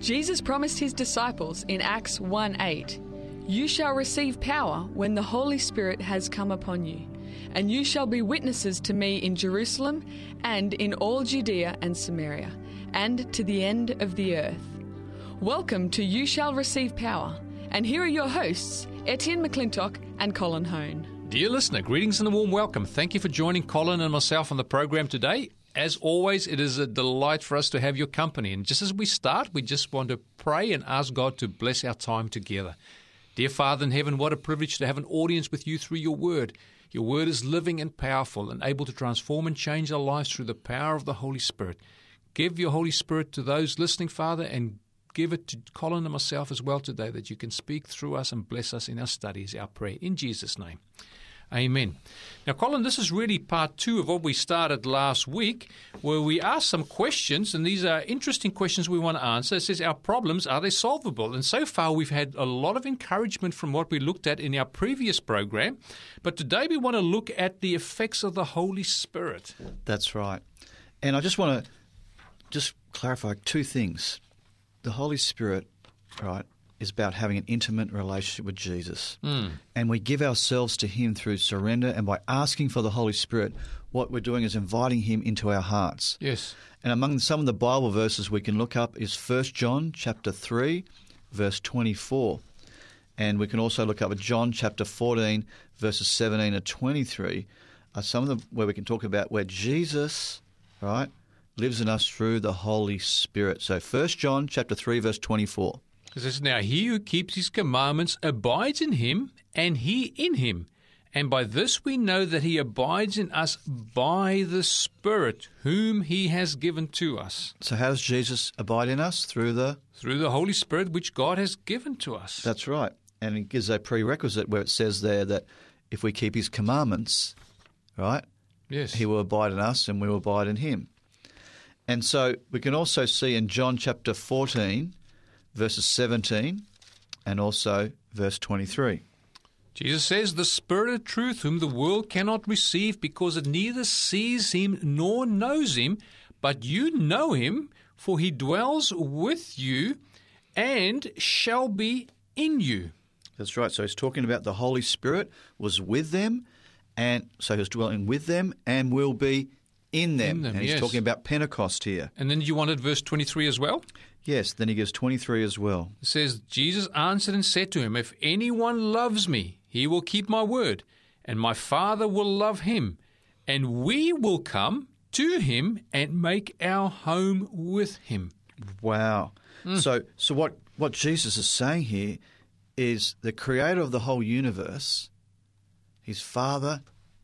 Jesus promised his disciples in Acts 1 8, You shall receive power when the Holy Spirit has come upon you, and you shall be witnesses to me in Jerusalem and in all Judea and Samaria, and to the end of the earth. Welcome to You Shall Receive Power, and here are your hosts, Etienne McClintock and Colin Hone. Dear listener, greetings and a warm welcome. Thank you for joining Colin and myself on the program today. As always, it is a delight for us to have your company. And just as we start, we just want to pray and ask God to bless our time together. Dear Father in heaven, what a privilege to have an audience with you through your word. Your word is living and powerful and able to transform and change our lives through the power of the Holy Spirit. Give your Holy Spirit to those listening, Father, and give it to Colin and myself as well today that you can speak through us and bless us in our studies, our prayer. In Jesus' name. Amen. Now, Colin, this is really part two of what we started last week, where we asked some questions, and these are interesting questions we want to answer. It says, Our problems, are they solvable? And so far, we've had a lot of encouragement from what we looked at in our previous program. But today, we want to look at the effects of the Holy Spirit. That's right. And I just want to just clarify two things. The Holy Spirit, right, is about having an intimate relationship with Jesus. Mm. And we give ourselves to Him through surrender and by asking for the Holy Spirit, what we're doing is inviting Him into our hearts. Yes. And among some of the Bible verses we can look up is 1 John chapter 3, verse 24. And we can also look up at John chapter 14, verses 17 to 23. Are some of them where we can talk about where Jesus, right, lives in us through the Holy Spirit. So 1 John chapter 3, verse 24. It says, Now he who keeps his commandments abides in him, and he in him. And by this we know that he abides in us by the Spirit, whom he has given to us. So, how does Jesus abide in us? Through the. Through the Holy Spirit, which God has given to us. That's right. And it gives a prerequisite where it says there that if we keep his commandments, right? Yes. He will abide in us and we will abide in him. And so we can also see in John chapter 14 verses 17 and also verse 23. Jesus says, The Spirit of truth, whom the world cannot receive because it neither sees him nor knows him, but you know him, for he dwells with you and shall be in you. That's right. So he's talking about the Holy Spirit was with them, and so he's dwelling with them and will be in them. In them and he's yes. talking about Pentecost here. And then you wanted verse 23 as well? Yes, then he gives 23 as well. It says, Jesus answered and said to him, If anyone loves me, he will keep my word, and my Father will love him, and we will come to him and make our home with him. Wow. Mm. So so what, what Jesus is saying here is the creator of the whole universe, his Father,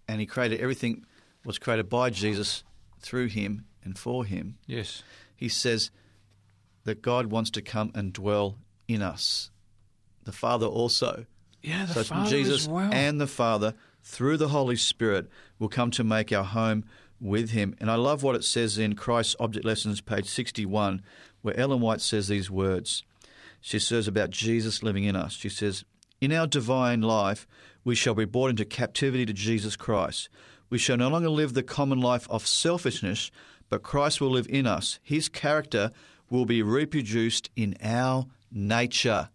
and he created everything was created by Jesus through him and for him. Yes. He says, that God wants to come and dwell in us. The Father also. Yeah, the so Father Jesus as well. and the Father, through the Holy Spirit, will come to make our home with Him. And I love what it says in Christ's Object Lessons, page 61, where Ellen White says these words. She says about Jesus living in us. She says, In our divine life, we shall be brought into captivity to Jesus Christ. We shall no longer live the common life of selfishness, but Christ will live in us. His character will be reproduced in our nature.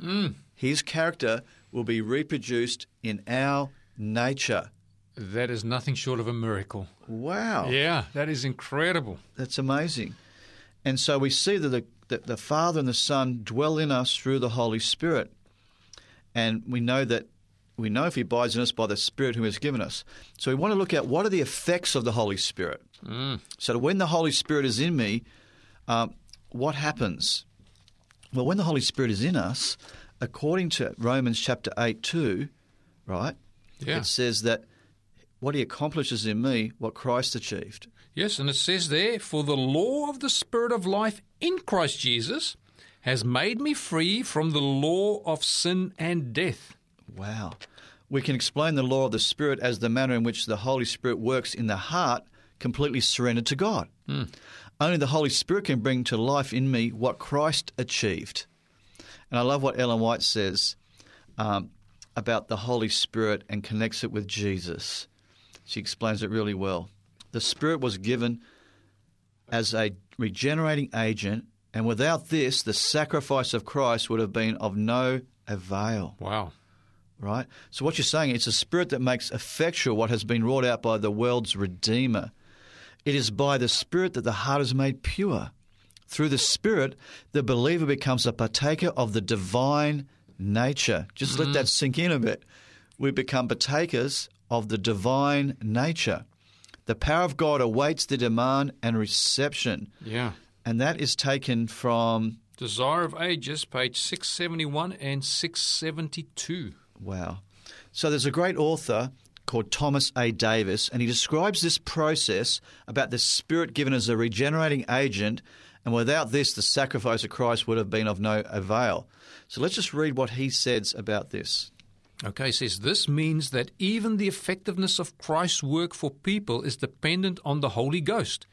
Mm. His character will be reproduced in our nature. That is nothing short of a miracle. Wow. Yeah, that is incredible. That's amazing. And so we see that the, that the Father and the Son dwell in us through the Holy Spirit. And we know that we know if he abides in us by the Spirit whom has given us. So we want to look at what are the effects of the Holy Spirit. Mm. So when the Holy Spirit is in me, um, what happens? Well, when the Holy Spirit is in us, according to Romans chapter 8 2, right? Yeah. It says that what he accomplishes in me, what Christ achieved. Yes, and it says there, For the law of the Spirit of life in Christ Jesus has made me free from the law of sin and death. Wow. We can explain the law of the Spirit as the manner in which the Holy Spirit works in the heart completely surrendered to God. Mm. Only the Holy Spirit can bring to life in me what Christ achieved. And I love what Ellen White says um, about the Holy Spirit and connects it with Jesus. She explains it really well. The Spirit was given as a regenerating agent And without this, the sacrifice of Christ would have been of no avail. Wow. Right? So, what you're saying, it's a spirit that makes effectual what has been wrought out by the world's Redeemer. It is by the Spirit that the heart is made pure. Through the Spirit, the believer becomes a partaker of the divine nature. Just let that mm. sink in a bit. We become partakers of the divine nature. The power of God awaits the demand and reception. Yeah. And that is taken from, Desire of Ages, page 671 and 672. wow. So there's a great author called Thomas A. Davis, and he describes this process about the Spirit given as a regenerating agent, and without this, the sacrifice of Christ would have been of no avail. So let's just read what he says about this. Okay, it says this means that even the effectiveness of Christ's work for people is dependent on the Holy Ghost.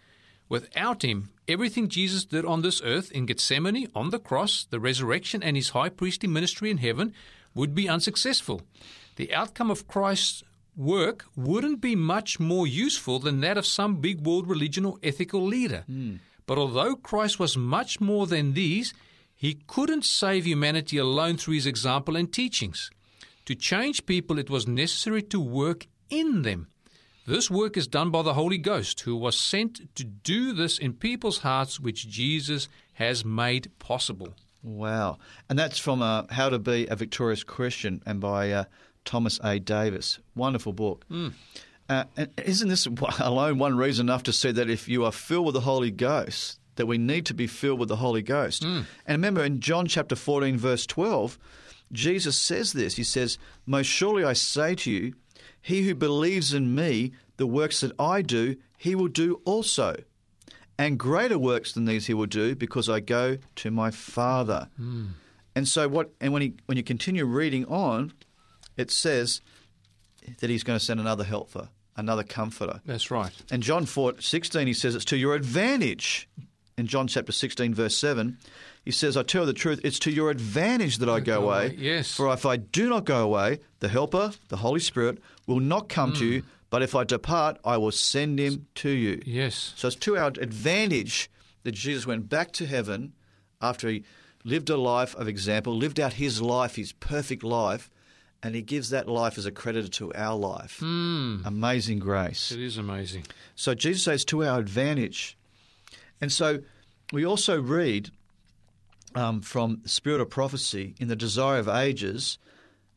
Without him, everything Jesus did on this earth, in Gethsemane, on the cross, the resurrection, and his high priestly ministry in heaven would be unsuccessful. The outcome of Christ's work wouldn't be much more useful than that of some big world religion or ethical leader. But although Christ was much more than these, he couldn't save humanity alone through his example and teachings. To change people, it was necessary to work in them. This work is done by the Holy Ghost, who was sent to do this in people's hearts, which Jesus has made possible. Wow. And that's from uh, How to Be a Victorious Christian and by uh, Thomas A. Davis. Wonderful book. Hmm. Uh, and isn't this alone one reason enough to say that if you are filled with the Holy Ghost, that we need to be filled with the Holy Ghost? Hmm. And remember in John chapter 14, verse 12, Jesus says this. He says, Most surely I say to you, he who believes in me, the works that I do, he will do also. And greater works than these he will do, because I go to my Father. Hmm. And so what and when he when you continue reading on, it says that he's going to send another helper, another comforter. That's right. And John 4, 16, he says it's to your advantage. In John chapter 16, verse 7, he says, I tell you the truth, it's to your advantage that I go away. away, yes. For if I do not go away, the Helper, the Holy Spirit, will not come to you, mm. but if I depart, I will send him to you. Yes. So it's to our advantage that Jesus went back to heaven after he lived a life of example, lived out his life, his perfect life, and he gives that life as a creditor to our life. Amazing grace. It is amazing. So Jesus says to our advantage. And so we also read um, from the Spirit of Prophecy in the Desire of Ages,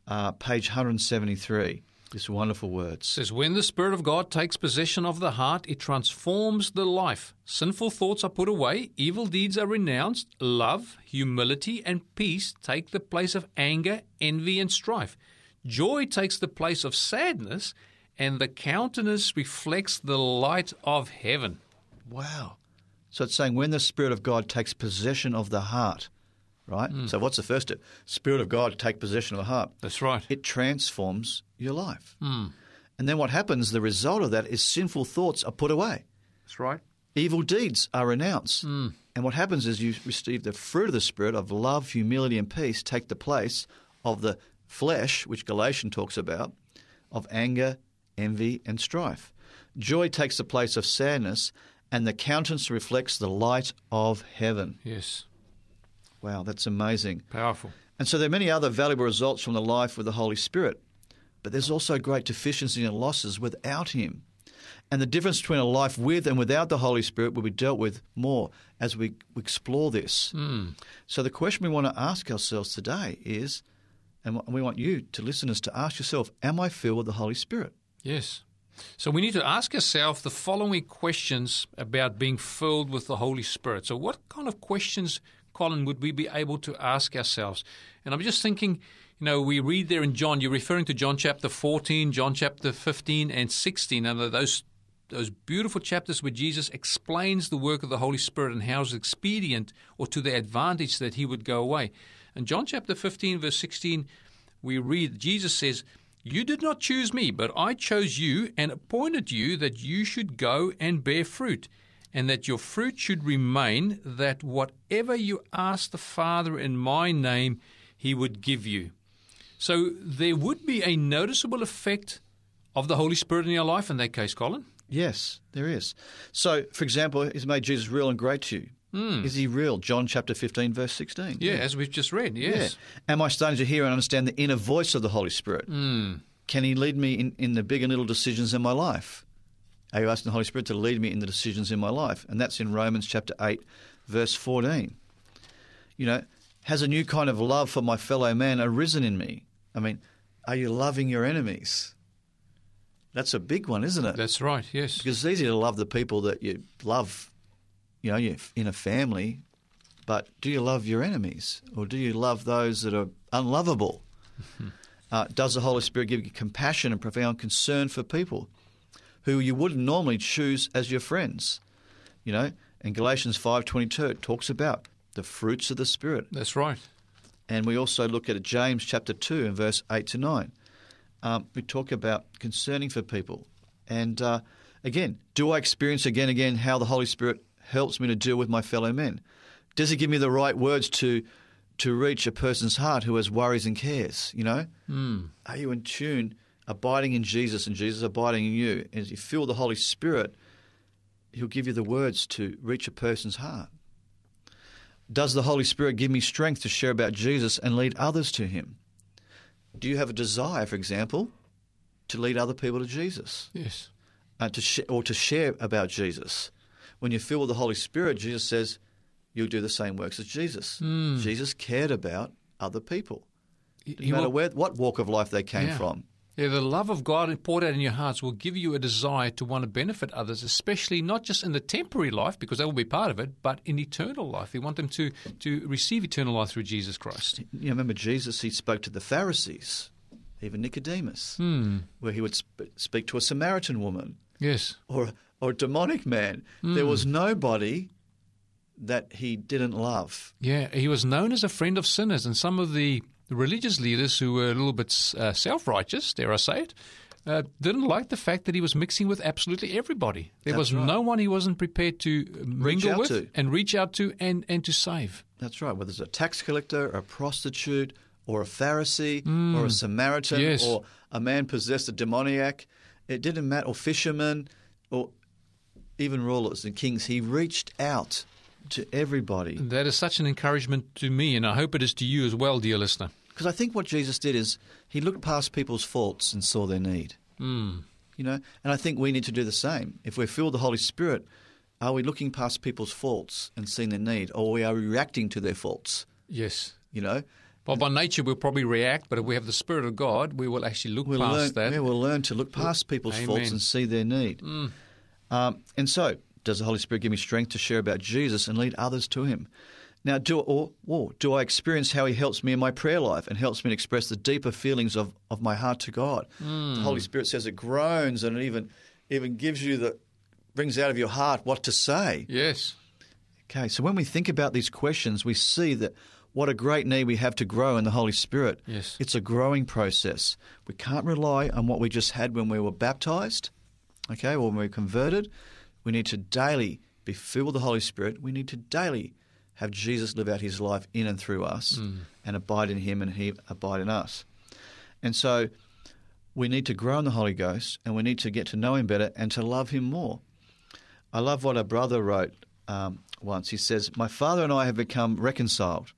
uh, page 173. These wonderful words. says, When the Spirit of God takes possession of the heart, it transforms the life. Sinful thoughts are put away, evil deeds are renounced, love, humility, and peace take the place of anger, envy, and strife. Joy takes the place of sadness, and the countenance reflects the light of heaven. Wow. So it's saying when the Spirit of God takes possession of the heart, right? Hmm. So what's the first step? Spirit of God take possession of the heart. That's right. It transforms your life. Hmm. And then what happens, the result of that is sinful thoughts are put away. That's right. Evil deeds are renounced. Hmm. And what happens is you receive the fruit of the Spirit of love, humility, and peace take the place of the flesh, which Galatians talks about, of anger, envy, and strife. Joy takes the place of sadness, and the countenance reflects the light of heaven. Yes. Wow, that's amazing. Powerful. And so there are many other valuable results from the life with the Holy Spirit, but there's also great deficiency and losses without Him. And the difference between a life with and without the Holy Spirit will be dealt with more as we explore this. Hmm. So the question we want to ask ourselves today is, and we want you to listeners to ask yourself, am I filled with the Holy Spirit? Yes. So we need to ask ourselves the following questions about being filled with the Holy Spirit. So, what kind of questions, Colin, would we be able to ask ourselves? And I'm just thinking, you know, we read there in John, you're referring to John chapter 14, John chapter 15, and 16, and those those beautiful chapters where Jesus explains the work of the Holy Spirit and how it's expedient or to the advantage that he would go away. In John chapter 15, verse 16, we read, Jesus says, You did not choose me, but I chose you and appointed you that you should go and bear fruit, and that your fruit should remain, that whatever you ask the Father in my name, he would give you. So there would be a noticeable effect of the Holy Spirit in your life in that case, Colin. Yes, there is. So, for example, He's made Jesus real and great to you. Hmm. Is he real? John chapter 15, verse 16. Yeah, as we've just read. Yes. Yeah. Am I starting to hear and understand the inner voice of the Holy Spirit? Hmm. Can he lead me in, in the big and little decisions in my life? Are you asking the Holy Spirit to lead me in the decisions in my life? And that's in Romans chapter 8, verse 14. You know, has a new kind of love for my fellow man arisen in me? I mean, are you loving your enemies? That's a big one, isn't it? That's right. Yes. Because it's easy to love the people that you love, you know, you're in a family, but do you love your enemies or do you love those that are unlovable? uh, does the Holy Spirit give you compassion and profound concern for people who you wouldn't normally choose as your friends? You know, in Galatians 5.22 it talks about the fruits of the Spirit. That's right. And we also look at James chapter 2 and verse 8 to 9. Um, we talk about concerning for people. And uh, again, do I experience again and again how the Holy Spirit helps me to deal with my fellow men? Does He give me the right words to to reach a person's heart who has worries and cares? You know, mm. are you in tune, abiding in Jesus and Jesus abiding in you? And as you feel the Holy Spirit, He'll give you the words to reach a person's heart. Does the Holy Spirit give me strength to share about Jesus and lead others to Him? Do you have a desire, for example, to lead other people to Jesus? Yes. Uh, to sh- or to share about Jesus? When you feel with the Holy Spirit, Jesus says, you'll do the same works as Jesus. Mm. Jesus cared about other people. He, No matter where, what walk of life they came Yeah. from. Yeah, the love of God poured out in your hearts will give you a desire to want to benefit others, especially not just in the temporary life, because that will be part of it, but in eternal life. You want them to, to receive eternal life through Jesus Christ. You remember Jesus, he spoke to the Pharisees, even Nicodemus, Hmm. where he would sp- speak to a Samaritan woman. Yes. or or a demonic man. There was nobody that he didn't love. Yeah, he was known as a friend of sinners, and some of the religious leaders who were a little bit uh, self righteous, dare I say it, uh, didn't like the fact that he was mixing with absolutely everybody. There That's was right. no one he wasn't prepared to mingle out with to. and reach out to and, and to save. That's right. Whether it's a tax collector, a prostitute, or a Pharisee, or a Samaritan, Yes. or a man possessed a demoniac, it didn't matter. Or fishermen, or even rulers and kings. He reached out to everybody. That is such an encouragement to me, and I hope it is to you as well, dear listener. Because I think what Jesus did is he looked past people's faults and saw their need. Mm. You know, and I think we need to do the same. If we're filled with the Holy Spirit, are we looking past people's faults and seeing their need, or we are we reacting to their faults? Yes. You know, Well, by nature, we'll probably react, but if we have the Spirit of God, we will actually look we'll past learn, that. yeah, we'll learn to look past people's faults and see their need. Um, and so, does the Holy Spirit give me strength to share about Jesus and lead others to Him? Now, do or, or do I experience how He helps me in my prayer life and helps me express the deeper feelings of, of my heart to God? The Holy Spirit says it groans and it even even gives you the brings out of your heart what to say. Yes. Okay, so when we think about these questions, we see that what a great need we have to grow in the Holy Spirit. Yes. It's a growing process. We can't rely on what we just had when we were baptized, okay, when we're converted. We need to daily be filled with the Holy Spirit. We need to daily have Jesus live out his life in and through us and abide in him and he abide in us. And so we need to grow in the Holy Ghost and we need to get to know him better and to love him more. I love what a brother wrote um, once. He says, My father and I have become reconciled.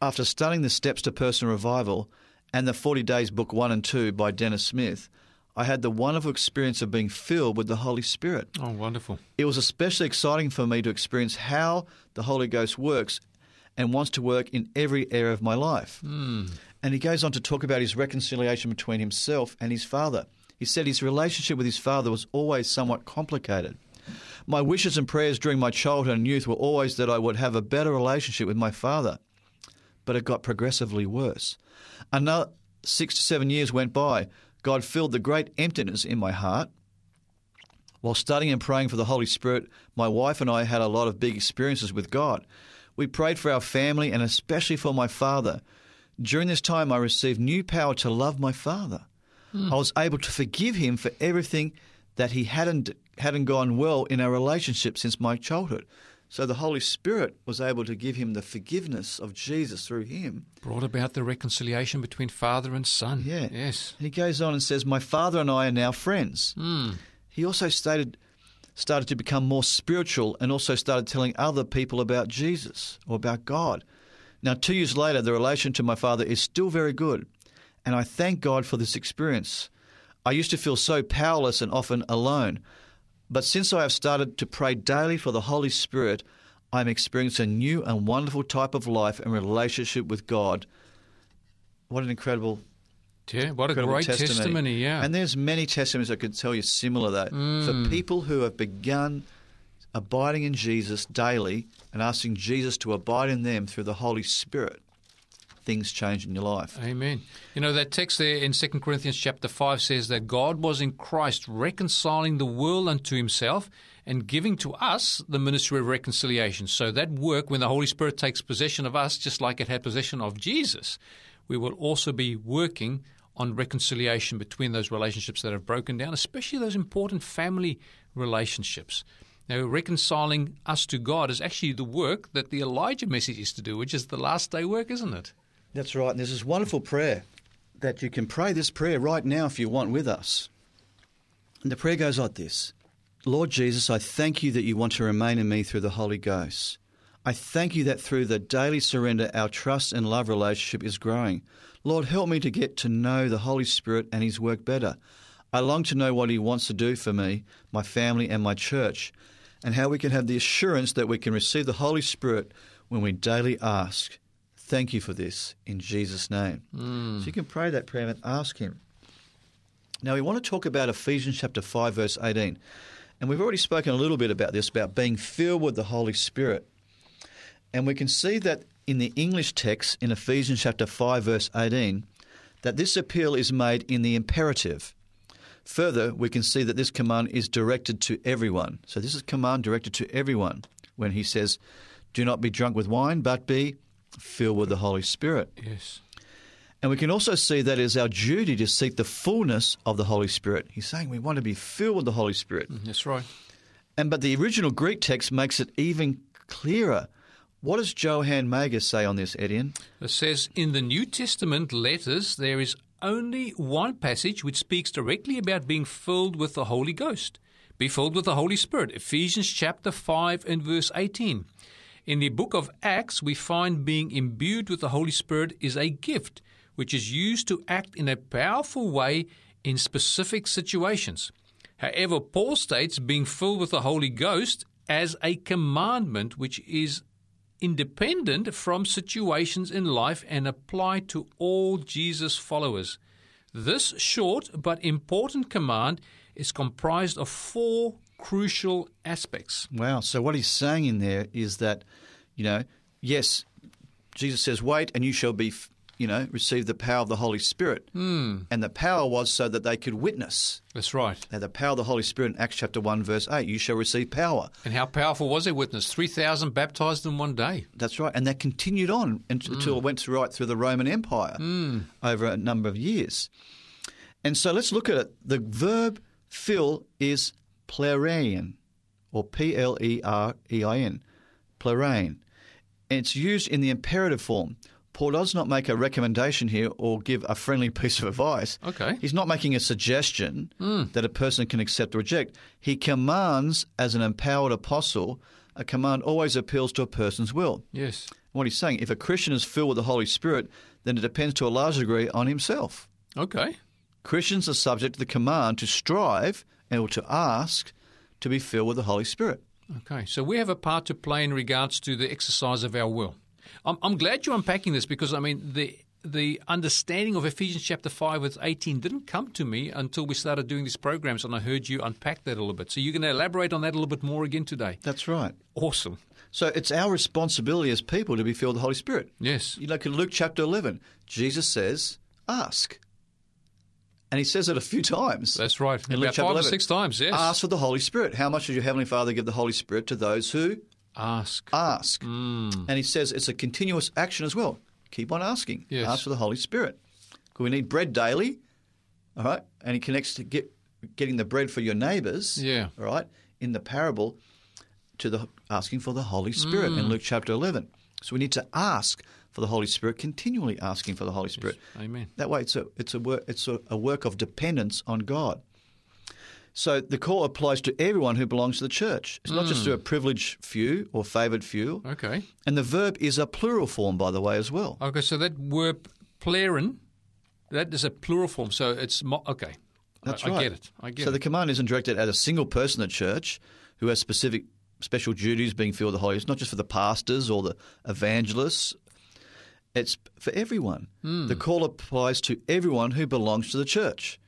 After studying the steps to personal revival and the 40 Days Book 1 and 2 by Dennis Smith, I had the wonderful experience of being filled with the Holy Spirit. Oh, wonderful. It was especially exciting for me to experience how the Holy Ghost works and wants to work in every area of my life. Hmm. And he goes on to talk about his reconciliation between himself and his father. He said his relationship with his father was always somewhat complicated. My wishes and prayers during my childhood and youth were always that I would have a better relationship with my father, but it got progressively worse. Another six to seven years went by. God filled the great emptiness in my heart. While studying and praying for the Holy Spirit, my wife and I had a lot of big experiences with God. We prayed for our family and especially for my father. During this time, I received new power to love my father. Hmm. I was able to forgive him for everything that he hadn't hadn't gone well in our relationship since my childhood. So the Holy Spirit was able to give him the forgiveness of Jesus through him. Brought about the reconciliation between father and son. Yeah. Yes. And he goes on and says, My father and I are now friends. Hmm. He also stated started to become more spiritual and also started telling other people about Jesus or about God. Now, two years later, the relation to my father is still very good, and I thank God for this experience. I used to feel so powerless and often alone, but since I have started to pray daily for the Holy Spirit, I'm experiencing a new and wonderful type of life and relationship with God. What an incredible Yeah, what a great testimony. yeah. And there's many testimonies I could tell you similar to that. Mm. For people who have begun abiding in Jesus daily and asking Jesus to abide in them through the Holy Spirit, things change in your life. Amen. You know, that text there in 2 Corinthians chapter 5 says that God was in Christ reconciling the world unto himself and giving to us the ministry of reconciliation. So that work, when the Holy Spirit takes possession of us, just like it had possession of Jesus, we will also be working on reconciliation between those relationships that have broken down, especially those important family relationships. Now, reconciling us to God is actually the work that the Elijah message is to do, which is the last day work, isn't it? That's right. And there's this wonderful prayer that you can pray this prayer right now if you want with us. And the prayer goes like this Lord Jesus, I thank you that you want to remain in me through the Holy Ghost. I thank you that through the daily surrender, our trust and love relationship is growing. Lord, help me to get to know the Holy Spirit and His work better. I long to know what He wants to do for me, my family, and my church, and how we can have the assurance that we can receive the Holy Spirit when we daily ask. Thank you for this in Jesus' name. Mm. So you can pray that prayer and ask Him. Now, we want to talk about Ephesians chapter 5, verse 18. And we've already spoken a little bit about this, about being filled with the Holy Spirit. And we can see that in the English text in Ephesians chapter 5, verse 18, that this appeal is made in the imperative. Further, we can see that this command is directed to everyone. So this is a command directed to everyone when he says, Do not be drunk with wine, but be filled with the Holy Spirit. Yes. And we can also see that it is our duty to seek the fullness of the Holy Spirit. He's saying we want to be filled with the Holy Spirit. Mm, that's right. And but the original Greek text makes it even clearer. What does Johann Mager say on this, Etienne? It says in the New Testament letters there is only one passage which speaks directly about being filled with the Holy Ghost. Be filled with the Holy Spirit. Ephesians chapter 5 and verse 18. In the book of Acts, we find being imbued with the Holy Spirit is a gift which is used to act in a powerful way in specific situations. However, Paul states being filled with the Holy Ghost as a commandment which is independent from situations in life and applied to all Jesus followers. This short but important command is comprised of four crucial aspects. Wow. So what he's saying in there is that, you know, yes, Jesus says, "Wait, and you shall be, you know, receive the power of the Holy Spirit." Mm. And the power was so that they could witness. That's right. Now, the power of the Holy Spirit in Acts chapter one, verse eight, you shall receive power. And how powerful was their witness? 3,000 baptized in one day. That's right, and that continued on until it went right through the Roman Empire over a number of years. And so let's look at it. The verb fill is plerein, or P L E R E I N, plerein. And it's used in the imperative form. Paul does not make a recommendation here or give a friendly piece of advice. Okay. He's not making a suggestion hmm. that a person can accept or reject. He commands, as an empowered apostle, a command always appeals to a person's will. Yes. What he's saying, if a Christian is filled with the Holy Spirit, then it depends to a large degree on himself. Okay. Christians are subject to the command to strive and to ask to be filled with the Holy Spirit. Okay. So we have a part to play in regards to the exercise of our will. I'm, I'm glad you're unpacking this because, I mean, the the understanding of Ephesians chapter 5 verse 18 didn't come to me until we started doing these programs and I heard you unpack that a little bit. So you're going to elaborate on that a little bit more again today. That's right. Awesome. So it's our responsibility as people to be filled with the Holy Spirit. Yes. You look at Luke chapter 11, Jesus says, ask. And he says it a few times. That's right. In Luke About chapter five or 11. six times, yes. Ask for the Holy Spirit. How much does your Heavenly Father give the Holy Spirit to those who Ask. ask? Mm. And he says it's a continuous action as well. Keep on asking. Yes. Ask for the Holy Spirit. We need bread daily, all right? And he connects to get, getting the bread for your neighbours, Yeah. all right, in the parable to the asking for the Holy Spirit Mm. in Luke chapter 11. So we need to ask for the Holy Spirit, continually asking for the Holy Spirit. Amen. That way, it's a it's a work it's a, a work of dependence on God. So the call applies to everyone who belongs to the church. It's not just to mm. a privileged few or favoured few. Okay. And the verb is a plural form, by the way, as well. Okay, so that verb plerein, that is a plural form. So it's mo- okay. That's I, right. I get it. I get so it. the command isn't directed at a single person at church who has specific special duties being filled with the Holy Spirit. It's not just for the pastors or the evangelists. It's for everyone. Hmm. The call applies to everyone who belongs to the church,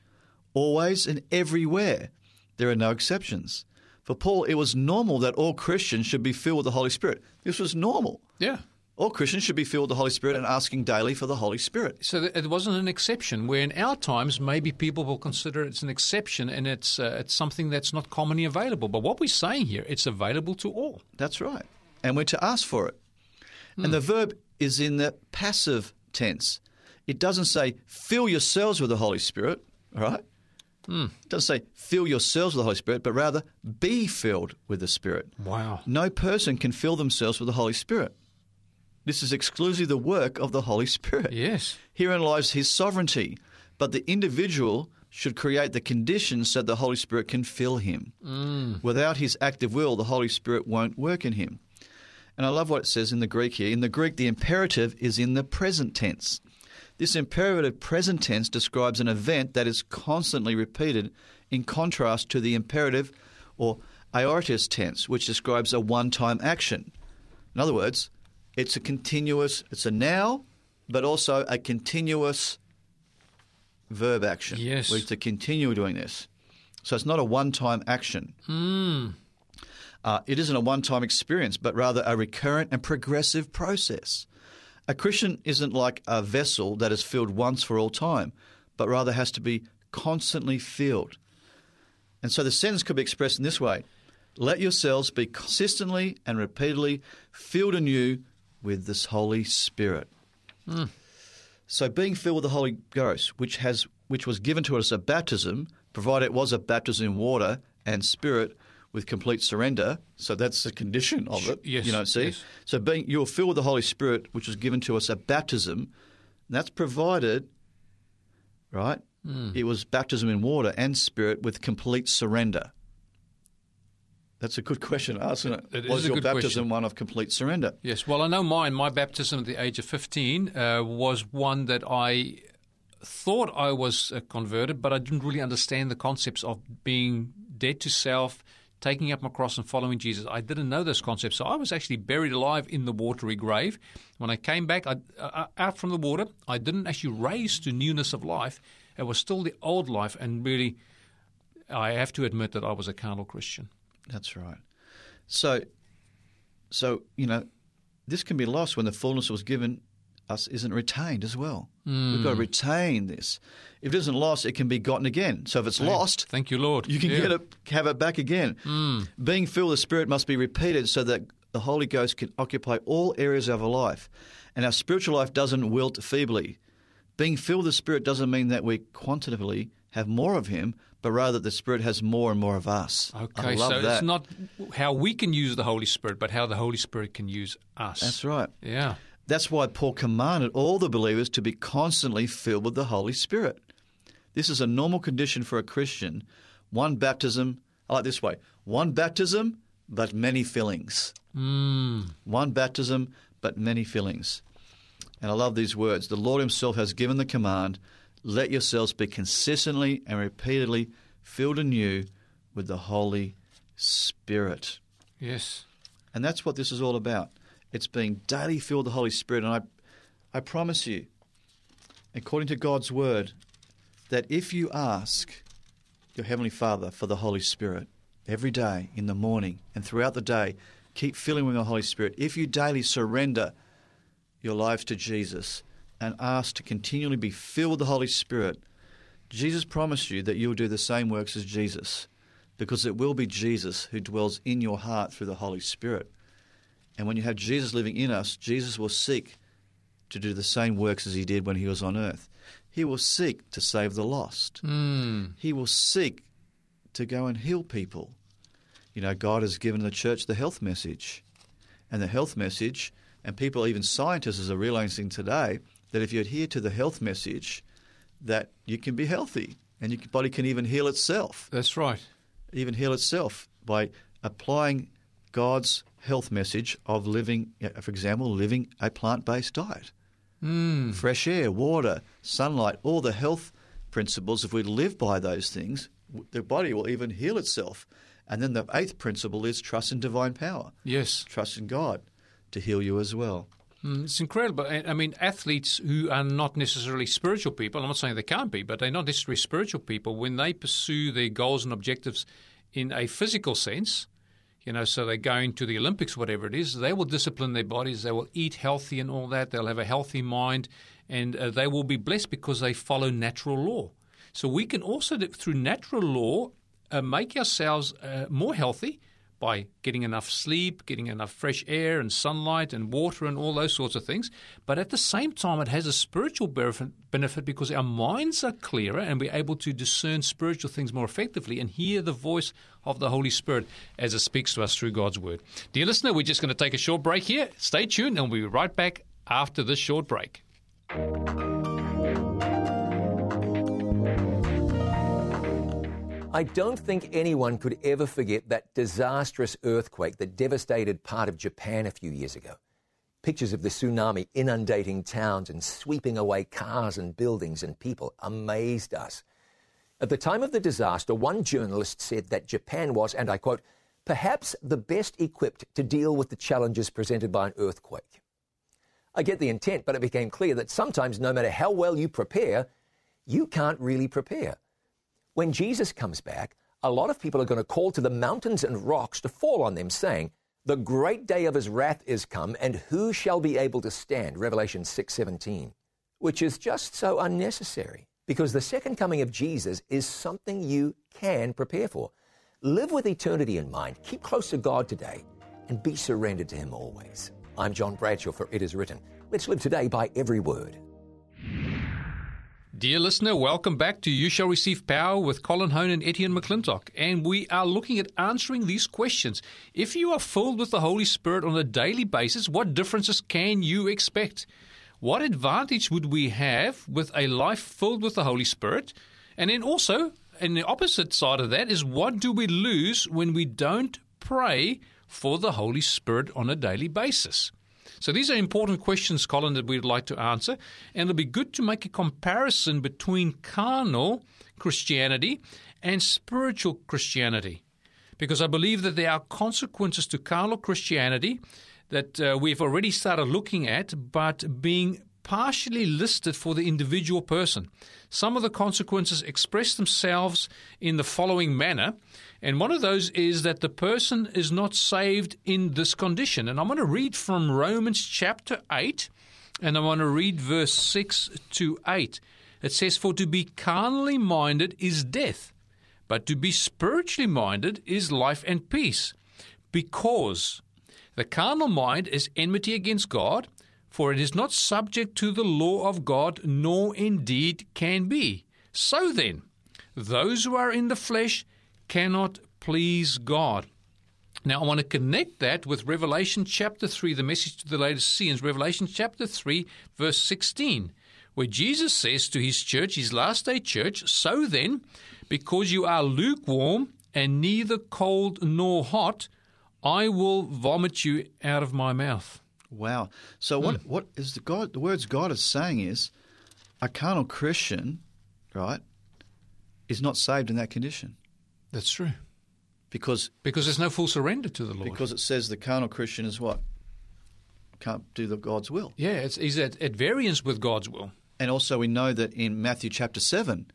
always and everywhere. There are no exceptions. For Paul, it was normal that all Christians should be filled with the Holy Spirit. This was normal. yeah. All Christians should be filled with the Holy Spirit and asking daily for the Holy Spirit. So it wasn't an exception. Where in our times, maybe people will consider it's an exception and it's uh, it's something that's not commonly available. But what we're saying here, it's available to all. That's right. And we're to ask for it. And the verb is in the passive tense. It doesn't say fill yourselves with the Holy Spirit, all right? Hmm. It doesn't say fill yourselves with the Holy Spirit, but rather be filled with the Spirit. Wow. No person can fill themselves with the Holy Spirit. This is exclusively the work of the Holy Spirit. Yes. Herein lies his sovereignty, but the individual should create the conditions so the Holy Spirit can fill him. Hmm. Without his active will, the Holy Spirit won't work in him. And I love what it says in the Greek here. In the Greek, the imperative is in the present tense. This imperative present tense describes an event that is constantly repeated in contrast to the imperative or aorist tense, which describes a one time action. In other words, it's a continuous, it's a now, but also a continuous verb action. Yes. We're to continue doing this. So it's not a one time action. Hmm. Uh, it isn't a one time experience, but rather a recurrent and progressive process. A Christian isn't like a vessel that is filled once for all time, but rather has to be constantly filled. And so the sentence could be expressed in this way Let yourselves be consistently and repeatedly filled anew with this Holy Spirit. So being filled with the Holy Ghost, which has which was given to us at baptism, provided it was a baptism in water and spirit with complete surrender. So that's the condition of it. Yes, You know, see? yes. So being you're filled with the Holy Spirit, which was given to us at baptism, that's provided, right? Hmm. It was baptism in water and spirit with complete surrender. That's a good question, isn't it? It was is your baptism question. one of complete surrender? Yes. Well, I know mine. My baptism at the age of 15 uh, was one that I thought I was uh, converted, but I didn't really understand the concepts of being dead to self, taking up my cross and following Jesus. I didn't know this concept, So I was actually buried alive in the watery grave. When I came back I, uh, out from the water, I didn't actually raise to newness of life. It was still the old life. And really, I have to admit that I was a carnal Christian. That's right. So, so you know, this can be lost when the fullness was given us isn't retained as well. We've got to hmm. retain this. If it isn't lost, it can be gotten again. So if it's lost, Thank you, Lord. you can Yeah. get it, have it back again. Hmm. Being filled with the Spirit must be repeated so that the Holy Ghost can occupy all areas of our life, and our spiritual life doesn't wilt feebly. Being filled with the Spirit doesn't mean that we quantitatively have more of Him, but rather that the Spirit has more and more of us. Okay, I love so that. it's not how we can use the Holy Spirit, but how the Holy Spirit can use us. That's right. Yeah. That's why Paul commanded all the believers to be constantly filled with the Holy Spirit. This is a normal condition for a Christian. One baptism, I like this way one baptism, but many fillings. Hmm. One baptism, but many fillings. And I love these words. The Lord Himself has given the command let yourselves be consistently and repeatedly filled anew with the Holy Spirit. Yes. And that's what this is all about. It's being daily filled with the Holy Spirit. And I, I promise you, according to God's word, that if you ask your Heavenly Father for the Holy Spirit every day, in the morning, and throughout the day, keep filling with the Holy Spirit. If you daily surrender your life to Jesus and ask to continually be filled with the Holy Spirit, Jesus promised you that you'll do the same works as Jesus because it will be Jesus who dwells in your heart through the Holy Spirit. And when you have Jesus living in us, Jesus will seek to do the same works as he did when he was on earth. He will seek to save the lost. Hmm. He will seek to go and heal people. You know, God has given the church the health message. And the health message, and people, even scientists, are realizing today that if you adhere to the health message, that you can be healthy and your body can even heal itself. That's right. even heal itself by applying God's health message of living, for example, living a plant based diet. Mm. Fresh air, water, sunlight, all the health principles, if we live by those things, the body will even heal itself. And then the eighth principle is trust in divine power. Yes. Trust in God to heal you as well. Mm, it's incredible. I mean, athletes who are not necessarily spiritual people, I'm not saying they can't be, but they're not necessarily spiritual people, when they pursue their goals and objectives in a physical sense, you know, so they're going to the Olympics, whatever it is, they will discipline their bodies, they will eat healthy and all that, they'll have a healthy mind, and uh, they will be blessed because they follow natural law. So we can also, through natural law, uh, make ourselves uh, more healthy by getting enough sleep, getting enough fresh air and sunlight and water and all those sorts of things. But at the same time, it has a spiritual benefit because our minds are clearer and we're able to discern spiritual things more effectively and hear the voice of the Holy Spirit as it speaks to us through God's Word. Dear listener, we're just going to take a short break here. Stay tuned and we'll be right back after this short break. I don't think anyone could ever forget that disastrous earthquake that devastated part of Japan a few years ago. Pictures of the tsunami inundating towns and sweeping away cars and buildings and people amazed us. At the time of the disaster, one journalist said that Japan was, and I quote, perhaps the best equipped to deal with the challenges presented by an earthquake. I get the intent, but it became clear that sometimes, no matter how well you prepare, you can't really prepare. When Jesus comes back, a lot of people are going to call to the mountains and rocks to fall on them, saying, The great day of his wrath is come, and who shall be able to stand? Revelation 6:17. Which is just so unnecessary, because the second coming of Jesus is something you can prepare for. Live with eternity in mind, keep close to God today, and be surrendered to him always. I'm John Bradshaw for It Is Written. Let's live today by every word. Dear listener, welcome back to You Shall Receive Power with Colin Hone and Etienne McClintock. And we are looking at answering these questions. If you are filled with the Holy Spirit on a daily basis, what differences can you expect? What advantage would we have with a life filled with the Holy Spirit? And then also, and the opposite side of that is what do we lose when we don't pray for the Holy Spirit on a daily basis? So these are important questions, Colin, that we'd like to answer. And it'll be good to make a comparison between carnal Christianity and spiritual Christianity. Because I believe that there are consequences to carnal Christianity that uh, we've already started looking at, but being partially listed for the individual person. Some of the consequences express themselves in the following manner. And one of those is that the person is not saved in this condition. And I'm going to read from Romans chapter 8, and I want to read verse 6 to 8. It says, For to be carnally minded is death, but to be spiritually minded is life and peace. Because the carnal mind is enmity against God, for it is not subject to the law of God, nor indeed can be. So then, those who are in the flesh cannot please God. Now, I want to connect that with Revelation chapter 3, the message to the Laodiceans, Revelation chapter 3, verse 16, where Jesus says to his church, his last day church, So then, because you are lukewarm and neither cold nor hot, I will vomit you out of my mouth. Wow. So what mm. what is the God the words God is saying is a carnal Christian, right, is not saved in that condition. That's true. Because because there's no full surrender to the Lord. Because it says the carnal Christian is what can't do the God's will. Yeah, it's, he's at, at variance with God's will. And also, we know that in Matthew chapter seven,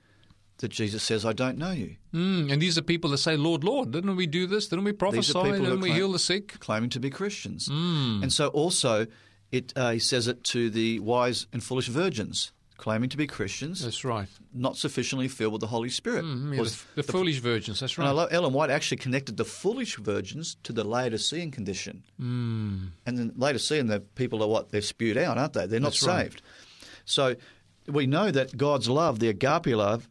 that Jesus says, "I don't know you." Mm, and these are people that say, "Lord, Lord, didn't we do this? Didn't we prophesy? Didn't we claim, heal the sick?" Claiming to be Christians. Mm. And so, also, it uh, he says it to the wise and foolish virgins claiming to be Christians. That's right. Not sufficiently filled with the Holy Spirit. Mm, yeah, the, the, the, foolish virgins, that's right. And I love Ellen White actually connected the foolish virgins to the Laodicean condition. Mm. And then Laodicean, the people are what? They're spewed out, aren't they? They're not that's saved. Right. So we know that God's love, the agape love,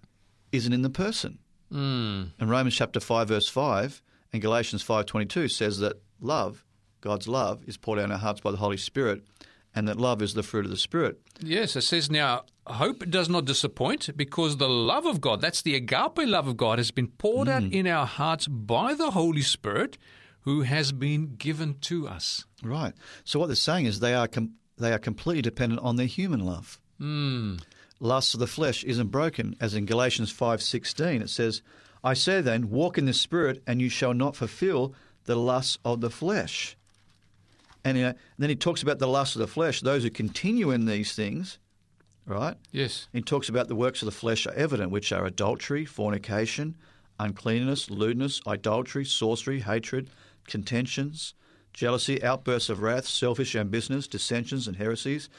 isn't in the person. Mm. And Romans chapter 5, verse 5, and Galatians 5.22 says that love, God's love, is poured out in our hearts by the Holy Spirit and that love is the fruit of the Spirit. Yes, it says now, hope does not disappoint because the love of God, that's the agape love of God, has been poured out in our hearts by the Holy Spirit who has been given to us. Right. So what they're saying is they are com- they are completely dependent on their human love. Mm. Lust of the flesh isn't broken, as in Galatians five sixteen it says, "I say then, walk in the Spirit, and you shall not fulfill the lusts of the flesh." And, then he talks about the lust of the flesh. Those who continue in these things, right? Yes. He talks about the works of the flesh are evident, which are adultery, fornication, uncleanness, lewdness, idolatry, sorcery, hatred, contentions, jealousy, outbursts of wrath, selfish ambitions, dissensions, and heresies.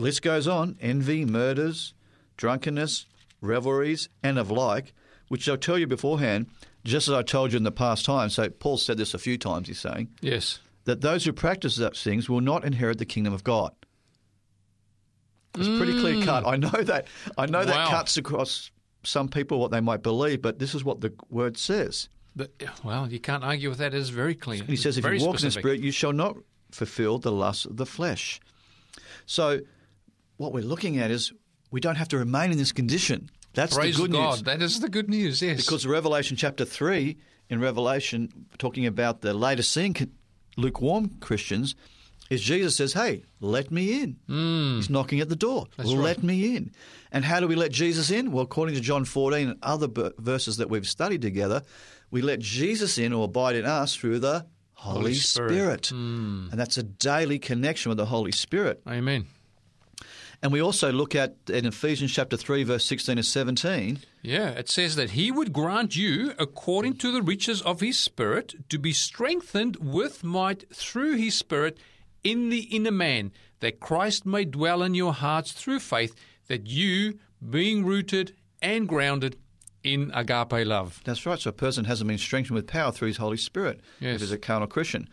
List goes on envy, murders, drunkenness, revelries, and of like, which I'll tell you beforehand, just as I told you in the past time. So Paul said this a few times, he's saying, Yes. that those who practice such things will not inherit the kingdom of God. It's pretty clear mm. cut. I know that. I know that cuts across some people what they might believe, but this is what the word says. But, well, you can't argue with that. It is very clear. And he says, if you walk in the. Spirit, you shall not fulfill the lust of the flesh. So, what we're looking at is we don't have to remain in this condition. That's Praise the good God. news. That is the good news, yes. Because Revelation chapter 3, in Revelation, talking about the Laodicean lukewarm Christians, is Jesus says, Hey, let me in. Hmm. He's knocking at the door. let right. me in. And how do we let Jesus in? Well, according to John 14 and other b- verses that we've studied together, we let Jesus in or abide in us through the Holy, Holy Spirit. Spirit. Hmm. And that's a daily connection with the Holy Spirit. Amen. And we also look at in Ephesians chapter 3, verse 16 and 17. Yeah, it says that he would grant you, according to the riches of his Spirit, to be strengthened with might through his Spirit in the inner man, that Christ may dwell in your hearts through faith, that you, being rooted and grounded in agape love. That's right. So a person hasn't been strengthened with power through his Holy Spirit Yes. if he's a carnal Christian.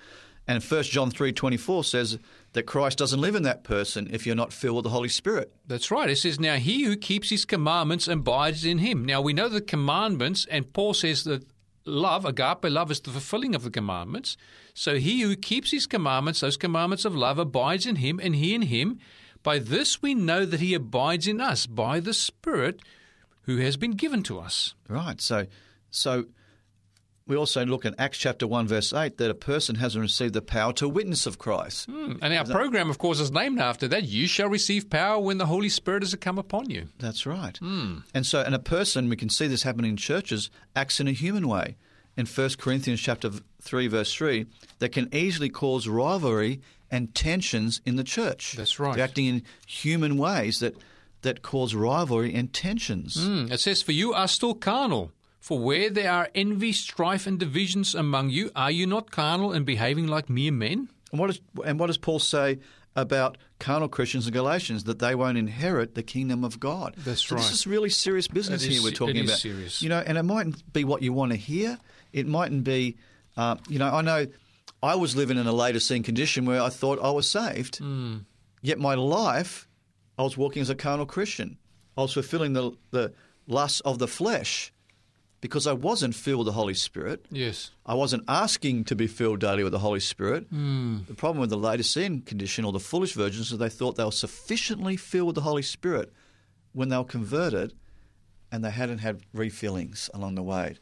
And 1 John 3.24 says that Christ doesn't live in that person if you're not filled with the Holy Spirit. That's right. It says, Now he who keeps his commandments abides in him. Now we know the commandments, and Paul says that love, agape love, is the fulfilling of the commandments. So he who keeps his commandments, those commandments of love, abides in him, and he in him. By this we know that he abides in us, by the Spirit who has been given to us. Right. So, so we also look in Acts chapter 1, verse 8, that a person hasn't received the power to witness of Christ. And our program, of course, is named after that. You shall receive power when the Holy Spirit has come upon you. That's right. And so, and a person, we can see this happening in churches, acts in a human way. In 1 Corinthians chapter 3, verse 3, that can easily cause rivalry and tensions in the church. That's right. They're acting in human ways that, that cause rivalry and tensions. Mm, it says, For you are still carnal. For where there are envy, strife, and divisions among you, are you not carnal and behaving like mere men? And what, is, and what does Paul say about carnal Christians in Galatians? That they won't inherit the kingdom of God. That's so right. This is really serious business It is here we're se- talking it is about. serious. You know, and it mightn't be what you want to hear. It mightn't be, uh, you know, I know I was living in a Laodicean condition where I thought I was saved, Hmm. yet my life, I was walking as a carnal Christian. I was fulfilling the, the lusts of the flesh because I wasn't filled with the Holy Spirit. Yes. I wasn't asking to be filled daily with the Holy Spirit. Hmm. The problem with the Laodicean condition or the foolish virgins is they thought they were sufficiently filled with the Holy Spirit when they were converted and they hadn't had refillings along the way.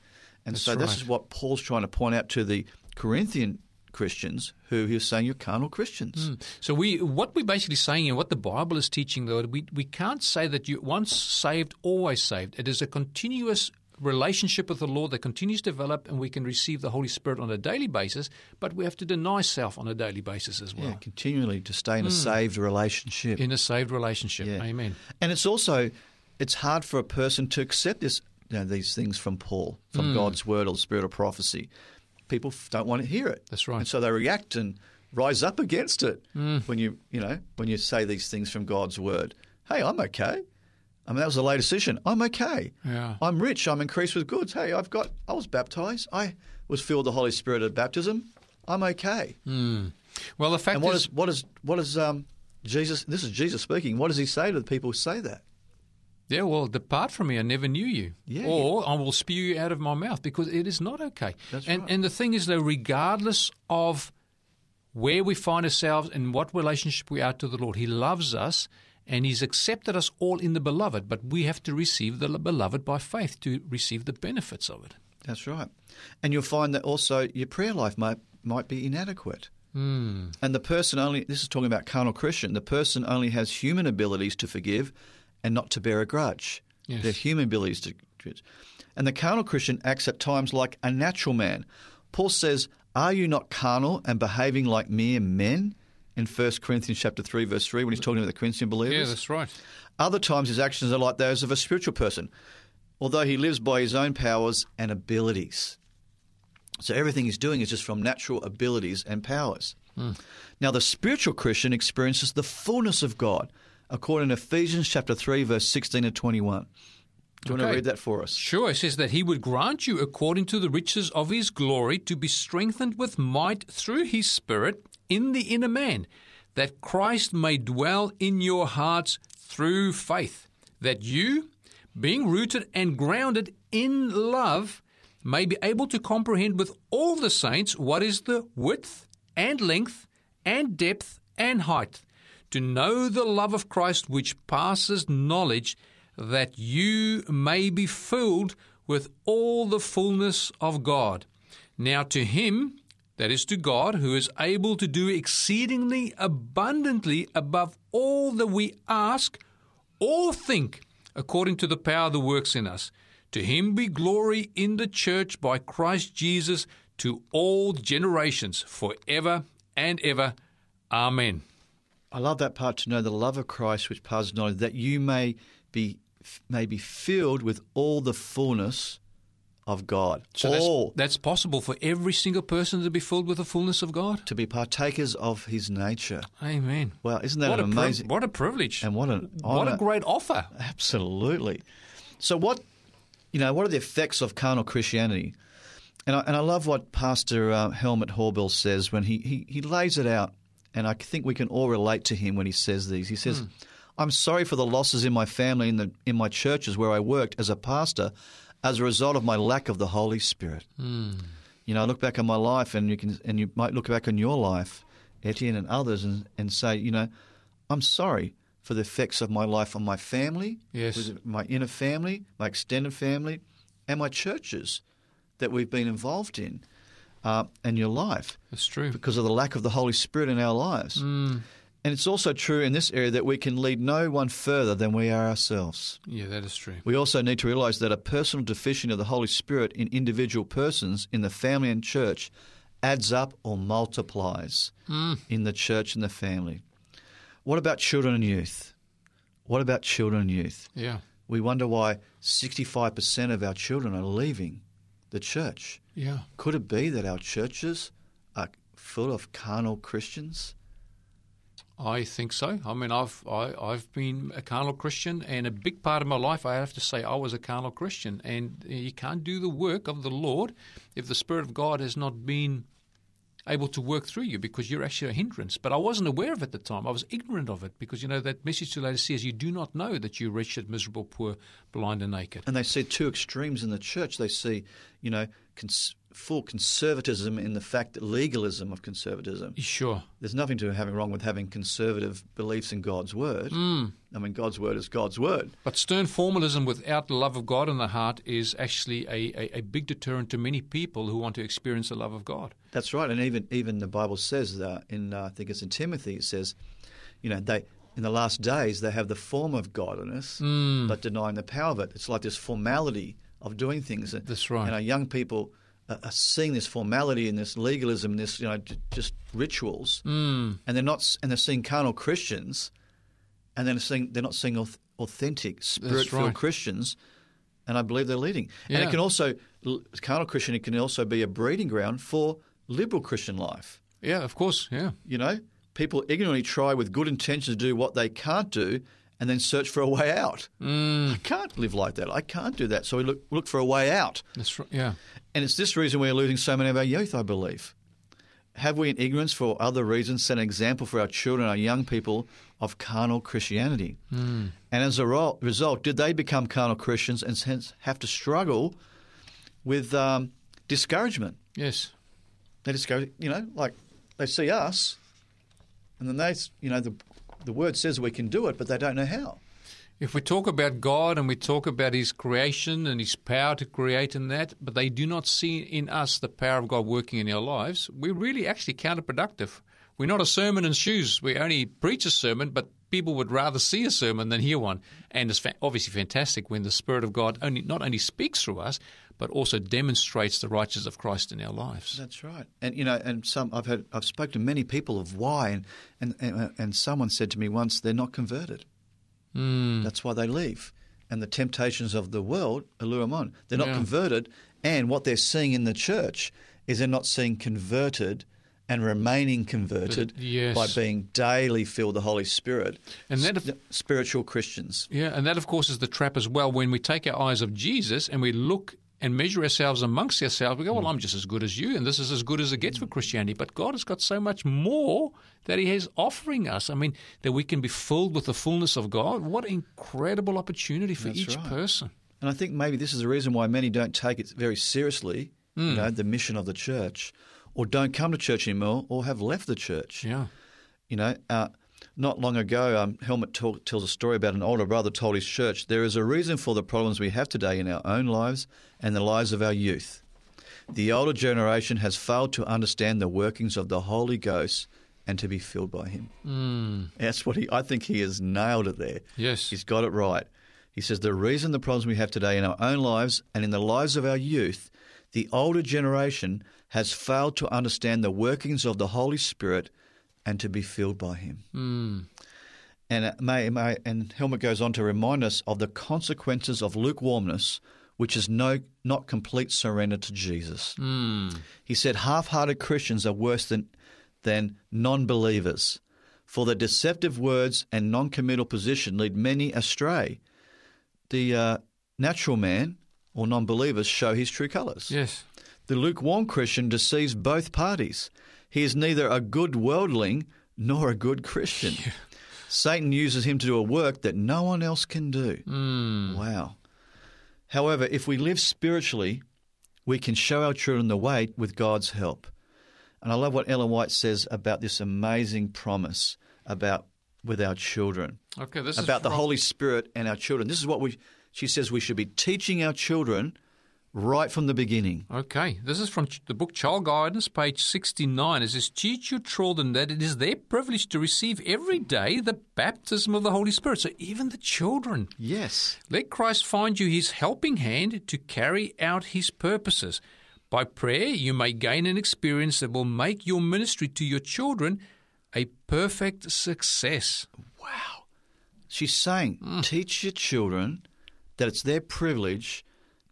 And That's so this right. is what Paul's trying to point out to the Corinthian Christians who he was saying you're carnal Christians. So we, what we're basically saying and what the Bible is teaching, though, we, we can't say that you once saved, always saved. It is a continuous relationship with the Lord that continues to develop, and we can receive the Holy Spirit on a daily basis, but we have to deny self on a daily basis as well. Yeah, continually to stay in a hmm. saved relationship. In a saved relationship. Yeah. Amen. And it's also it's hard for a person to accept this you know, these things from Paul, from hmm. God's word or the spirit of prophecy. People don't want to hear it. That's right. And so they react and rise up against it hmm. when you you know when you say these things from God's word. Hey, I'm okay. I mean that was a Laodicean. I'm okay. Yeah. I'm rich. I'm increased with goods. Hey, I've got. I was baptized. I was filled with the Holy Spirit at baptism. I'm okay. Well, the fact And what is, is what is what is um Jesus? This is Jesus speaking. What does he say to the people who say that? Yeah, well, depart from me, I never knew you. Yeah. Or I will spew you out of my mouth because it is not okay. That's and right. and the thing is though, regardless of where we find ourselves and what relationship we are to the Lord. He loves us and He's accepted us all in the beloved, but we have to receive the beloved by faith to receive the benefits of it. That's right. And you'll find that also your prayer life might, might be inadequate. Mm. And the person only, this is talking about carnal Christian, the person only has human abilities to forgive and not to bear a grudge. Yes. They're human abilities to. And the carnal Christian acts at times like a natural man. Paul says, Are you not carnal and behaving like mere men? In 1 Corinthians chapter 3, verse 3, when he's talking about the Corinthian believers. Yeah, that's right. Other times his actions are like those of a spiritual person, although he lives by his own powers and abilities. So everything he's doing is just from natural abilities and powers. Mm. Now, the spiritual Christian experiences the fullness of God, according to Ephesians chapter 3, verse 16 to 21. Do you okay. want to read that for us? Sure. It says that he would grant you, according to the riches of his glory, to be strengthened with might through his Spirit in the inner man, that Christ may dwell in your hearts through faith, that you, being rooted and grounded in love, may be able to comprehend with all the saints what is the width and length and depth and height, to know the love of Christ which passes knowledge, that you may be filled with all the fullness of God. Now to him, that is to God, who is able to do exceedingly abundantly above all that we ask or think, according to the power that works in us. To him be glory in the church by Christ Jesus to all generations, forever and ever. Amen. I love that part to know the love of Christ which passes knowledge, that you may be may be filled with all the fullness of God. So all that's, that's, possible for every single person to be filled with the fullness of God, to be partakers of His nature. Amen. Well, isn't that what amazing? Pri- what a privilege! And what an honor. what a great offer! Absolutely. So what you know, what are the effects of carnal Christianity? And I, and I love what Pastor uh, Helmut Haubeil says when he, he, he lays it out, and I think we can all relate to him when he says these. He says, mm. I'm sorry for the losses in my family and in my churches where I worked as a pastor as a result of my lack of the Holy Spirit. Mm. You know, I look back on my life, and you can, and you might look back on your life, Etienne and others, and, and say, you know, I'm sorry for the effects of my life on my family, yes. my inner family, my extended family, and my churches that we've been involved in uh, and your life. That's true. Because of the lack of the Holy Spirit in our lives. Mm. And it's also true in this area that we can lead no one further than we are ourselves. Yeah, that is true. We also need to realize that a personal deficiency of the Holy Spirit in individual persons in the family and church adds up or multiplies mm. in the church and the family. What about children and youth? What about children and youth? Yeah. We wonder why 65% of our children are leaving the church. Yeah. Could it be that our churches are full of carnal Christians? I think so. I mean, I've I, have i have been a carnal Christian, and a big part of my life, I have to say, I was a carnal Christian. And uh, you can't do the work of the Lord if the Spirit of God has not been able to work through you because you're actually a hindrance. But I wasn't aware of it at the time. I was ignorant of it because, you know, that message to Laodicea says you do not know that you're wretched, miserable, poor, blind, and naked. And they see two extremes in the church. They see, you know, cons- full conservatism in the fact that legalism of conservatism. Sure. There's nothing to having wrong with having conservative beliefs in God's word. Mm. I mean, God's word is God's word. But stern formalism without the love of God in the heart is actually a, a, a, big deterrent to many people who want to experience the love of God. That's right. And even even the Bible says that in uh, I think it's in Timothy it says, you know, they in the last days they have the form of godliness mm. but denying the power of it. It's like this formality of doing things. That's right. And our young people are seeing this formality and this legalism, this you know just rituals, mm. and they're not and they're seeing carnal Christians, and then seeing they're not seeing authentic spirit-filled right. Christians, and I believe they're leading. Yeah. And it can also carnal Christian. It can also be a breeding ground for liberal Christian life. Yeah, of course. Yeah, you know, people ignorantly try with good intentions to do what they can't do, and then search for a way out. Mm. I can't live like that. I can't do that. So we look look for a way out. That's right. Yeah. And it's this reason we're losing so many of our youth, I believe. Have we, in ignorance for other reasons, set an example for our children, our young people, of carnal Christianity? Mm. And as a result, did they become carnal Christians and hence have to struggle with um, discouragement? Yes. They discourage, you know, like they see us, and then they, you know, the the word says we can do it, but they don't know how. If we talk about God and we talk about His creation and His power to create and that, but they do not see in us the power of God working in our lives, we're really actually counterproductive. We're not a sermon in shoes. We only preach a sermon, but people would rather see a sermon than hear one. And it's fa- obviously fantastic when the Spirit of God only not only speaks through us, but also demonstrates the righteousness of Christ in our lives. That's right. And you know, and some I've heard I've spoken to many people of why, and and and, and someone said to me once they're not converted. Hmm. That's why they leave. And the temptations of the world allure them on. They're not Yeah. converted, and what they're seeing in the church is they're not seeing converted and remaining converted Yes. by being daily filled with the Holy Spirit. And that- spiritual Christians. Yeah, and that, of course, is the trap as well. When we take our eyes of Jesus and we look and measure ourselves amongst ourselves, we go, Well, I'm just as good as you, and this is as good as it gets for Christianity. But God has got so much more that He is offering us. I mean, that we can be filled with the fullness of God. What incredible opportunity for That's each right. person. And I think maybe this is the reason why many don't take it very seriously, Hmm. you know, the mission of the church, or don't come to church anymore, or have left the church. Yeah. You know, uh, not long ago, um, Helmut tells a story about an older brother told his church there is a reason for the problems we have today in our own lives and the lives of our youth. The older generation has failed to understand the workings of the Holy Ghost and to be filled by Him. Mm. That's what he. I think he has nailed it there. Yes. He's got it right. He says the reason the problems we have today in our own lives and in the lives of our youth, the older generation has failed to understand the workings of the Holy Spirit and to be filled by Him. Hmm. And uh, may, may, and Helmut goes on to remind us of the consequences of lukewarmness, which is no not complete surrender to Jesus. Hmm. He said half-hearted Christians are worse than than non-believers, for their deceptive words and non-committal position lead many astray. The uh, natural man or non-believers show his true colours. Yes. The lukewarm Christian deceives both parties. He is neither a good worldling nor a good Christian. Satan uses him to do a work that no one else can do. Hmm. Wow. However, if we live spiritually, we can show our children the way with God's help. And I love what Ellen White says about this amazing promise about with our children Okay, this about is the from- Holy Spirit and our children. This is what we she says we should be teaching our children right from the beginning. Okay, this is from the book Child Guidance, page 69. It says, Teach your children that it is their privilege to receive every day the baptism of the Holy Spirit. So even the children. Yes. Let Christ find you his helping hand to carry out his purposes. By prayer, you may gain an experience that will make your ministry to your children a perfect success. Wow. She's saying hmm. teach your children that it's their privilege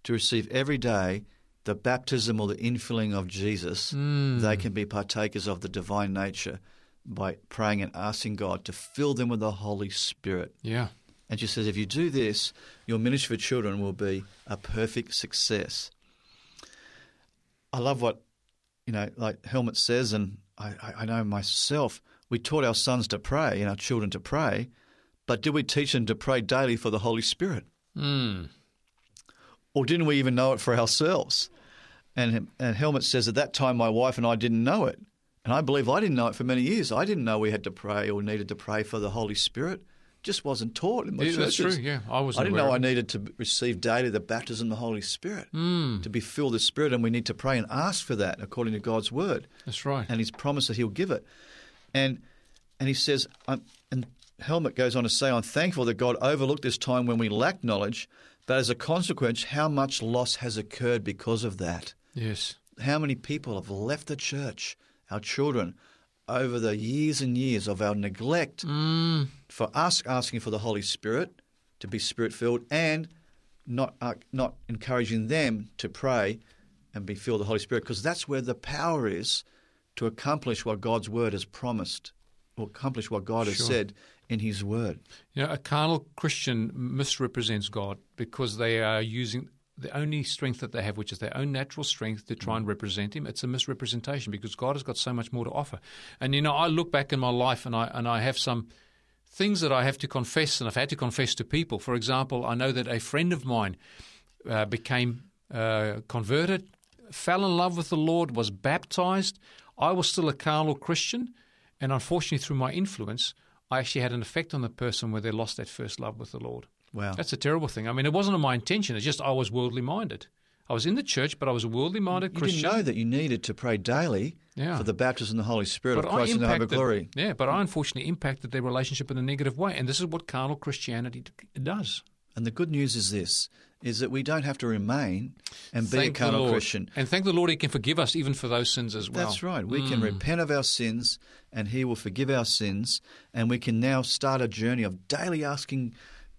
to receive every day the baptism or the infilling of Jesus. They can be partakers of the divine nature by praying and asking God to fill them with the Holy Spirit. Yeah. And she says, if you do this, your ministry for children will be a perfect success. I love what, you know, like Helmut says, and I, I- I know myself, we taught our sons to pray and our children to pray, but did we teach them to pray daily for the Holy Spirit? Mm. Or didn't we even know it for ourselves? And, and Helmut says, at that time, my wife and I didn't know it. And I believe I didn't know it for many years. I didn't know we had to pray or needed to pray for the Holy Spirit. Just wasn't taught in my Yeah, that's churches. true. Yeah, I was. I didn't know I needed to receive daily the baptism of the Holy Spirit, Hmm. to be filled with the Spirit, and we need to pray and ask for that according to God's word That's right. and His promise that He'll give it. And and He says, I'm, and Helmut goes on to say, I'm thankful that God overlooked this time when we lacked knowledge, but as a consequence, how much loss has occurred because of that? yes. How many people have left the church, our children, over the years and years of our neglect Mm. for us asking for the Holy Spirit to be spirit filled and not uh, not encouraging them to pray and be filled with the Holy Spirit because that's where the power is to accomplish what God's word has promised or accomplish what God has said in His word. You know, a carnal Christian misrepresents God because they are using the only strength that they have, which is their own natural strength, to try and represent Him. It's a misrepresentation because God has got so much more to offer. And you know, I look back in my life and I and I have some things that I have to confess, and I've had to confess to people. For example, I know that a friend of mine uh, became uh, converted fell in love with the Lord, was baptized. I was still a carnal Christian, and unfortunately, through my influence, actually had an effect on the person where they lost that first love with the Lord. Wow. That's a terrible thing. I mean, it wasn't my intention. It's just I was worldly minded. I was in the church, but I was a worldly minded You didn't know that you needed to pray daily Yeah. for the baptism of the Holy Spirit but of I Christ in the hope of glory. yeah, but I unfortunately impacted their relationship in a negative way, and this is what carnal Christianity does. And the good news is this: is that we don't have to remain and be Thank a carnal Christian. and thank the Lord, He can forgive us even for those sins as well. That's right. We Mm. can repent of our sins and He will forgive our sins. And we can now start a journey of daily asking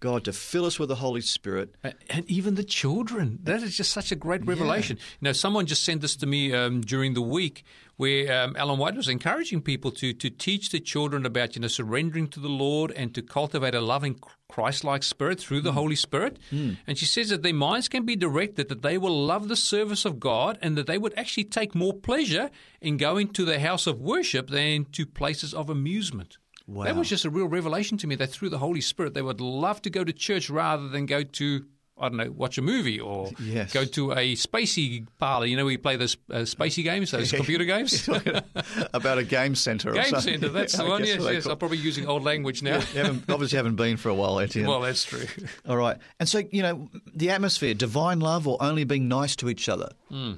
God to fill us with the Holy Spirit. And even the children. That is just such a great revelation. You know, someone just sent this to me um, during the week where um, Ellen White was encouraging people to, to teach the children about, you know, surrendering to the Lord and to cultivate a loving Christ-like spirit through the Holy Spirit. And she says that their minds can be directed that they will love the service of God and that they would actually take more pleasure in going to the house of worship than to places of amusement. Wow. That was just a real revelation to me that through the Holy Spirit they would love to go to church rather than go to I don't know watch a movie or Yes. go to a spacey parlor. You know, we play those uh, spacey games, those computer games. About a game centre. or Game something. center. That's I the one. Yes, yes. call- I'm probably using old language now. You haven't, obviously haven't been for a while, Etienne. well, that's true. All right. And so, you know, the atmosphere, divine love or only being nice to each other?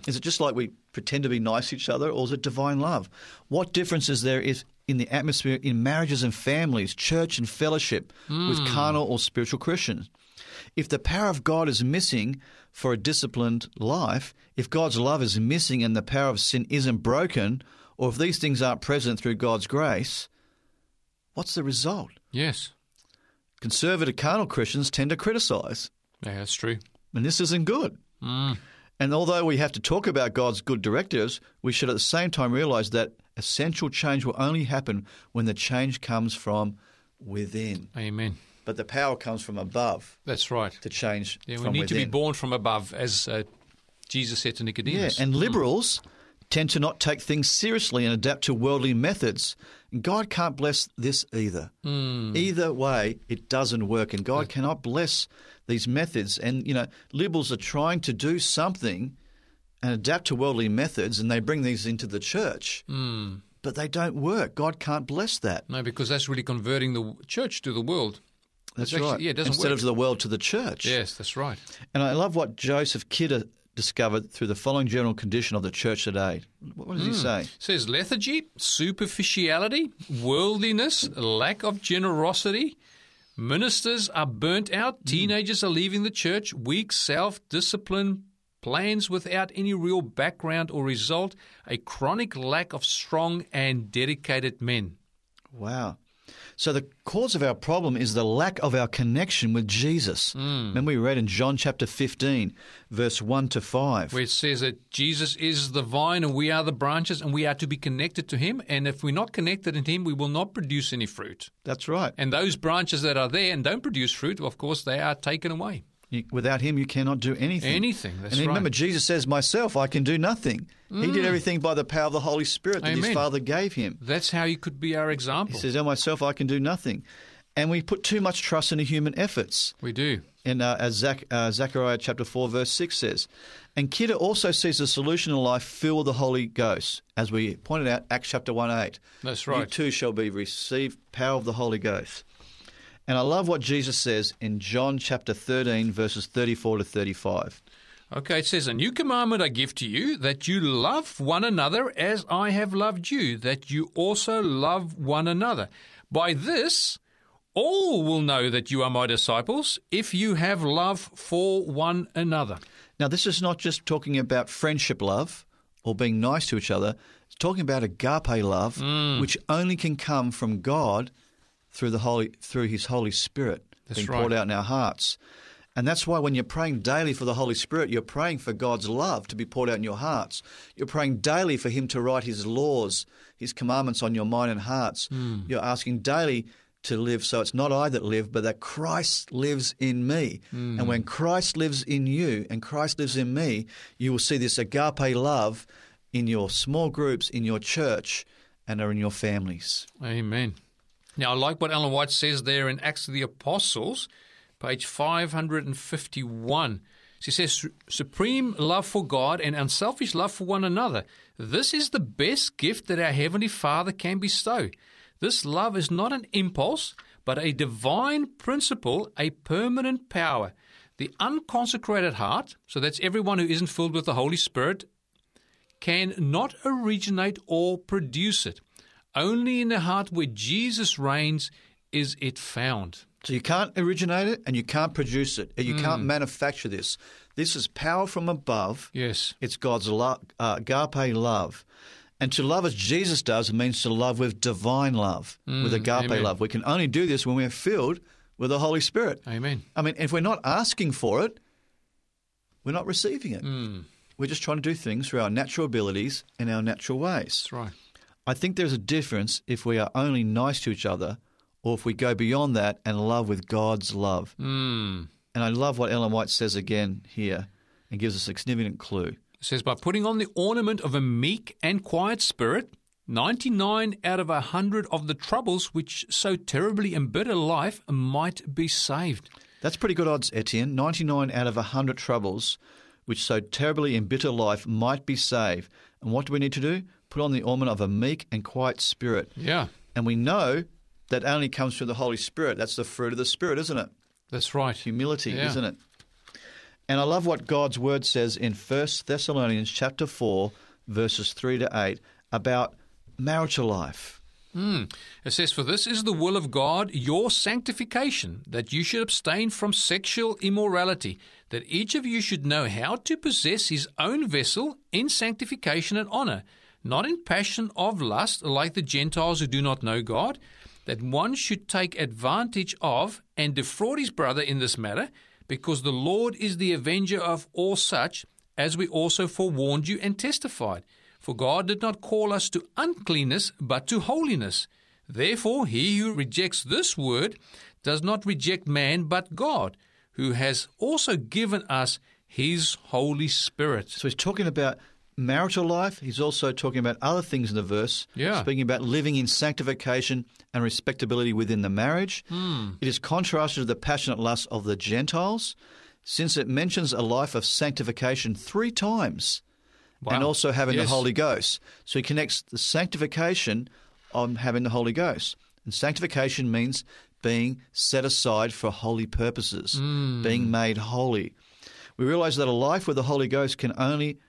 Is it just like we pretend to be nice to each other or is it divine love? What difference is there if in the atmosphere in marriages and families, church and fellowship with hmm. carnal or spiritual Christians? If the power of God is missing for a disciplined life, if God's love is missing and the power of sin isn't broken, or if these things aren't present through God's grace, what's the result? yes. Conservative carnal Christians tend to criticize. Yeah, that's true. And this isn't good. Hmm. And although we have to talk about God's good directives, we should at the same time realize that essential change will only happen when the change comes from within. Amen. But the power comes from above That's right. to change Yeah, we need within. to be born from above, as uh, Jesus said to Nicodemus. Yeah, and liberals tend to not take things seriously and adapt to worldly methods. And God can't bless this either. Either way, it doesn't work, and God cannot bless these methods. And you know, liberals are trying to do something and adapt to worldly methods, and they bring these into the church, hmm. but they don't work. God can't bless that. no, because that's really converting the church to the world. That's actually- right. yeah, it doesn't Instead work. of the world to the church. Yes, that's right. And I love what Joseph Kidder uh, discovered through the following general condition of the church today. What does he hmm. say? It says lethargy, superficiality, worldliness, lack of generosity. Ministers are burnt out. Hmm. Teenagers are leaving the church. Weak self discipline. Plans without any real background or result. A chronic lack of strong and dedicated men. Wow. So the cause of our problem is the lack of our connection with Jesus. Hmm. Remember we read in John chapter 15, verse 1 to 5. Where it says that Jesus is the vine and we are the branches and we are to be connected to him. And if we're not connected in him, we will not produce any fruit. That's right. And those branches that are there and don't produce fruit, of course, they are taken away. You- Without him, you cannot do anything. Anything, that's and remember, right. Jesus says, Myself, I can do nothing. He did everything by the power of the Holy Spirit that his Father gave him. That's how you could be our example. He says, Oh, myself, I can do nothing. And we put too much trust in the human efforts. we do. And uh, as Zach, uh, Zechariah chapter 4, verse 6 says. And Kidder also sees the solution in life filled with the Holy Ghost. As we pointed out, Acts chapter 1 8. That's right. You too shall be received power of the Holy Ghost. And I love what Jesus says in John chapter 13, verses 34 to 35. Okay, it says, A new commandment I give to you, that you love one another as I have loved you, that you also love one another. By this, all will know that you are my disciples, if you have love for one another. Now, this is not just talking about friendship love or being nice to each other. It's talking about agape love, Mm. which only can come from God through the Holy through His Holy Spirit That's being right. poured out in our hearts. And that's why when you're praying daily for the Holy Spirit, you're praying for God's love to be poured out in your hearts. You're praying daily for Him to write His laws, His commandments on your mind and hearts. Hmm. You're asking daily to live so it's not I that live, but that Christ lives in me. Hmm. And when Christ lives in you and Christ lives in me, you will see this agape love in your small groups, in your church, and are in your families. Amen. Now, I like what Ellen White says there in Acts of the Apostles, page 551. She says, supreme love for God and unselfish love for one another. This is the best gift that our Heavenly Father can bestow. This love is not an impulse, but a divine principle, a permanent power. The unconsecrated heart, so that's everyone who isn't filled with the Holy Spirit, can not originate or produce it. Only in the heart where Jesus reigns is it found. So you can't originate it and you can't produce it. You hmm. can't manufacture this. This is power from above. Yes. It's God's love, uh, agape love. And to love as Jesus does means to love with divine love, hmm. with agape amen. love. We can only do this when we're filled with the Holy Spirit. Amen. I mean, if we're not asking for it, we're not receiving it. Hmm. We're just trying to do things through our natural abilities and our natural ways. That's right. I think there's a difference if we are only nice to each other or if we go beyond that and love with God's love. Mm. And I love what Ellen White says again here and gives us a significant clue. It says, by putting on the ornament of a meek and quiet spirit, 99 out of a 100 of the troubles which so terribly embitter life might be saved. That's pretty good odds, Etienne. 99 out of a 100 troubles which so terribly embitter life might be saved. And what do we need to do? Put on the ornament of a meek and quiet spirit. Yeah, And we know that only comes through the Holy Spirit. That's the fruit of the Spirit, isn't it? that's right. Humility, Yeah. isn't it? And I love what God's word says in 1 Thessalonians chapter 4 verses 3 to 8 about marital life. Mm. It says, For this is the will of God, your sanctification, that you should abstain from sexual immorality, that each of you should know how to possess his own vessel in sanctification and honor, not in passion of lust like the Gentiles who do not know God, that one should take advantage of and defraud his brother in this matter, because the Lord is the avenger of all such, as we also forewarned you and testified. For God did not call us to uncleanness, but to holiness. Therefore, he who rejects this word does not reject man, but God, who has also given us his Holy Spirit. So he's talking about marital life. He's also talking about other things in the verse, Yeah. speaking about living in sanctification and respectability within the marriage. Hmm. It is contrasted to the passionate lust of the Gentiles, since it mentions a life of sanctification three times. And also having Yes. the Holy Ghost. So he connects the sanctification on having the Holy Ghost. And sanctification means being set aside for holy purposes, Hmm. being made holy. We realize that a life with the Holy Ghost can only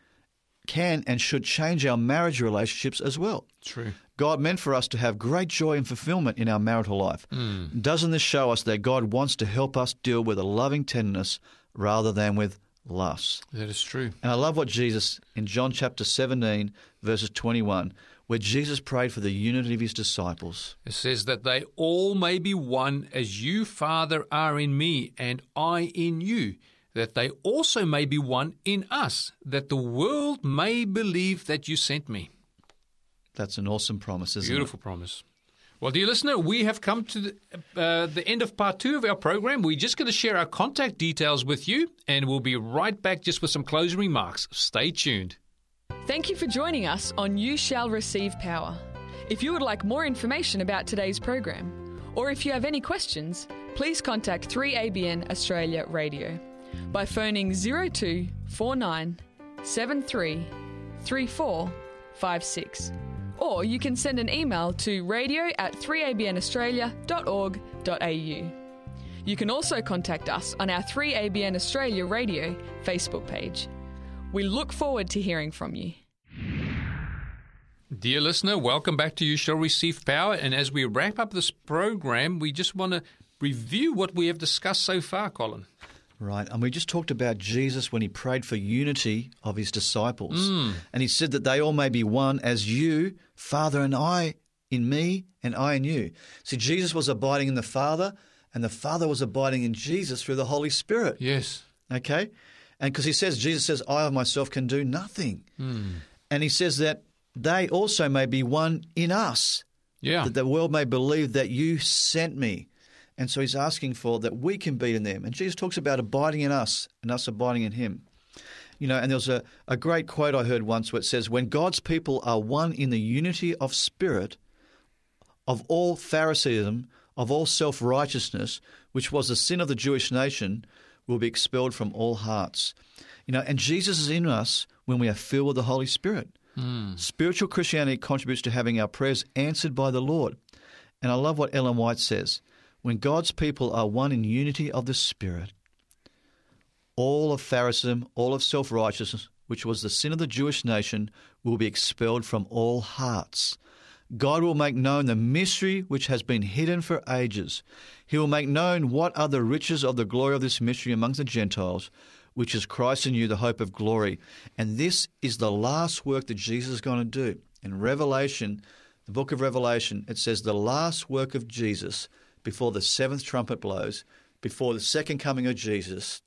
can and should change our marriage relationships as well. True. God meant for us to have great joy and fulfillment in our marital life. Mm. Doesn't this show us that God wants to help us deal with a loving tenderness rather than with lust? That is true. And I love what Jesus in John chapter 17, verses 21, where Jesus prayed for the unity of his disciples. It says that they all may be one as you, Father, are in me and I in you, that they also may be one in us, that the world may believe that you sent me. That's an awesome promise, isn't Beautiful promise. Well, dear listener, we have come to the, uh, the end of part two of our program. We're just going to share our contact details with you, and we'll be right back just with some closing remarks. Stay tuned. Thank you for joining us on You Shall Receive Power. If you would like more information about today's program, or if you have any questions, please contact 3ABN Australia Radio by phoning 0249 73 3456. Or you can send an email to radio at 3abnaustralia.org.au. You can also contact us on our 3ABN Australia Radio Facebook page. We look forward to hearing from you. Dear listener, welcome back to You Shall Receive Power. And as we wrap up this program, we just want to review what we have discussed so far, Colin. Right. And we just talked about Jesus when he prayed for unity of his disciples. Mm. And he said that they all may be one as you, Father, and I in me, and I in you. See, Jesus was abiding in the Father, and the Father was abiding in Jesus through the Holy Spirit. Yes. Okay? And because he says, Jesus says, I of myself can do nothing. Mm. And he says that they also may be one in us, Yeah. that the world may believe that you sent me. And so he's asking for that we can be in them. And Jesus talks about abiding in us and us abiding in him. You know, and there was a, a great quote I heard once where it says, When God's people are one in the unity of spirit, of all Pharisaism, of all self righteousness, which was the sin of the Jewish nation, will be expelled from all hearts. You know, and Jesus is in us when we are filled with the Holy Spirit. Hmm. Spiritual Christianity contributes to having our prayers answered by the Lord. And I love what Ellen White says when God's people are one in unity of the Spirit, all of Pharisaism, all of self righteousness, which was the sin of the Jewish nation, will be expelled from all hearts. God will make known the mystery which has been hidden for ages. He will make known what are the riches of the glory of this mystery amongst the Gentiles, which is Christ in you, the hope of glory. And this is the last work that Jesus is going to do. In Revelation, the book of Revelation, it says the last work of Jesus before the seventh trumpet blows, before the second coming of Jesus,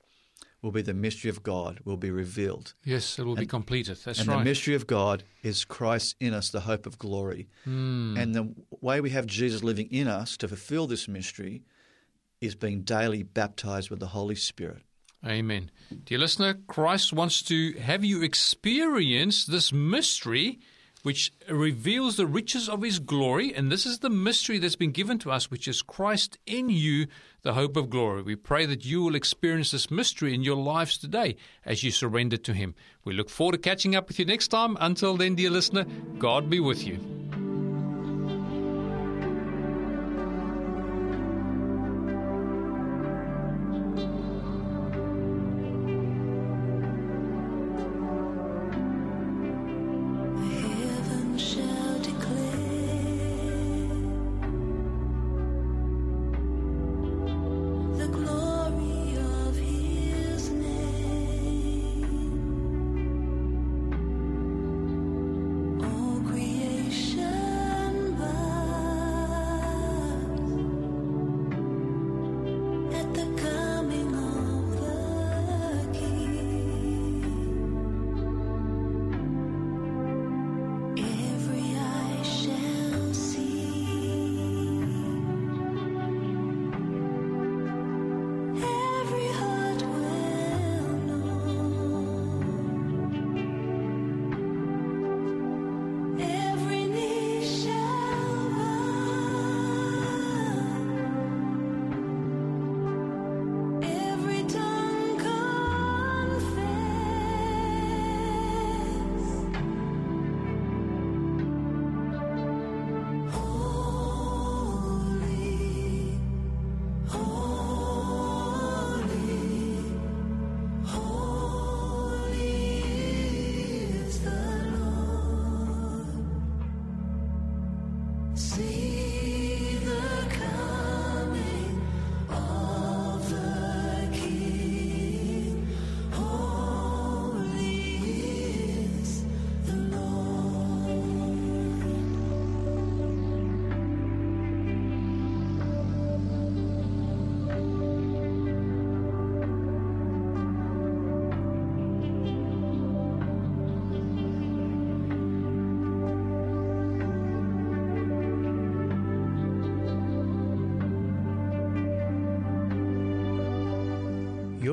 will be the mystery of God, will be revealed. Yes, it will be completed. That's and right. the mystery of God is Christ in us, the hope of glory. Hmm. And the way we have Jesus living in us to fulfill this mystery is being daily baptized with the Holy Spirit. Amen. Dear listener, Christ wants to have you experience this mystery which reveals the riches of his glory. And this is the mystery that's been given to us, which is Christ in you, the hope of glory. We pray that you will experience this mystery in your lives today as you surrender to him. We look forward to catching up with you next time. Until then, dear listener, God be with you.